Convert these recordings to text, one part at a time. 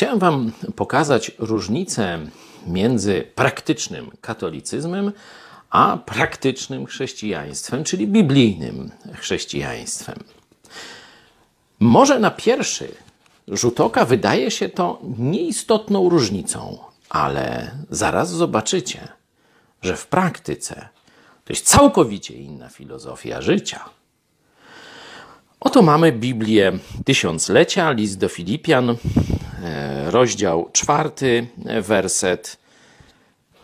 Chciałem Wam pokazać różnicę między praktycznym katolicyzmem a praktycznym chrześcijaństwem, czyli biblijnym chrześcijaństwem. Może na pierwszy rzut oka wydaje się to nieistotną różnicą, ale zaraz zobaczycie, że w praktyce to jest całkowicie inna filozofia życia. Oto mamy Biblię Tysiąclecia, list do Filipian, rozdział czwarty, werset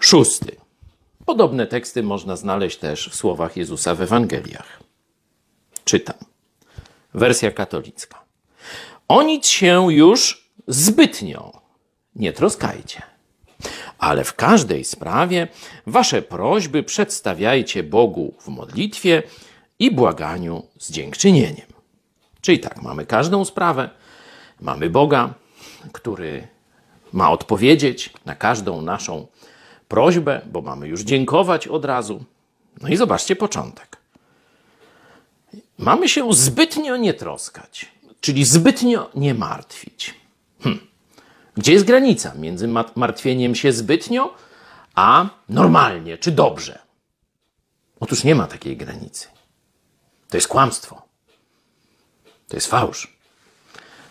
szósty. Podobne teksty można znaleźć też w słowach Jezusa w Ewangeliach. Czytam. Wersja katolicka. O nic się już zbytnio nie troskajcie, ale w każdej sprawie wasze prośby przedstawiajcie Bogu w modlitwie i błaganiu z dziękczynieniem. Czyli tak, mamy każdą sprawę, mamy Boga, który ma odpowiedzieć na każdą naszą prośbę, bo mamy już dziękować od razu. No i zobaczcie początek. Mamy się zbytnio nie troskać, czyli zbytnio nie martwić. Hm. Gdzie jest granica między martwieniem się zbytnio, a normalnie czy dobrze? Otóż nie ma takiej granicy. To jest kłamstwo. To jest fałsz.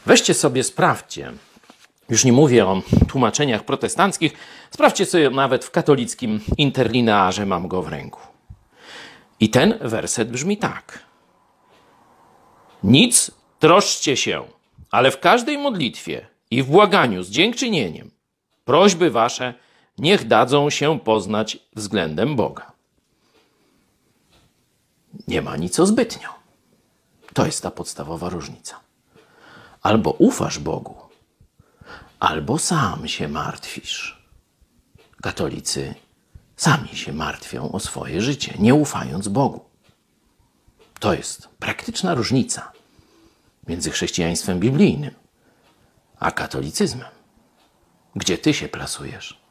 Weźcie sobie, sprawdźcie. Już nie mówię o tłumaczeniach protestanckich. Sprawdźcie sobie nawet w katolickim interlinearze, mam go w ręku. I ten werset brzmi tak. Nic troszczcie się, ale w każdej modlitwie i w błaganiu z dziękczynieniem prośby wasze niech dadzą się poznać względem Boga. Nie ma nic o zbytnio. To jest ta podstawowa różnica. Albo ufasz Bogu, albo sam się martwisz. Katolicy sami się martwią o swoje życie, nie ufając Bogu. To jest praktyczna różnica między chrześcijaństwem biblijnym a katolicyzmem. Gdzie ty się plasujesz?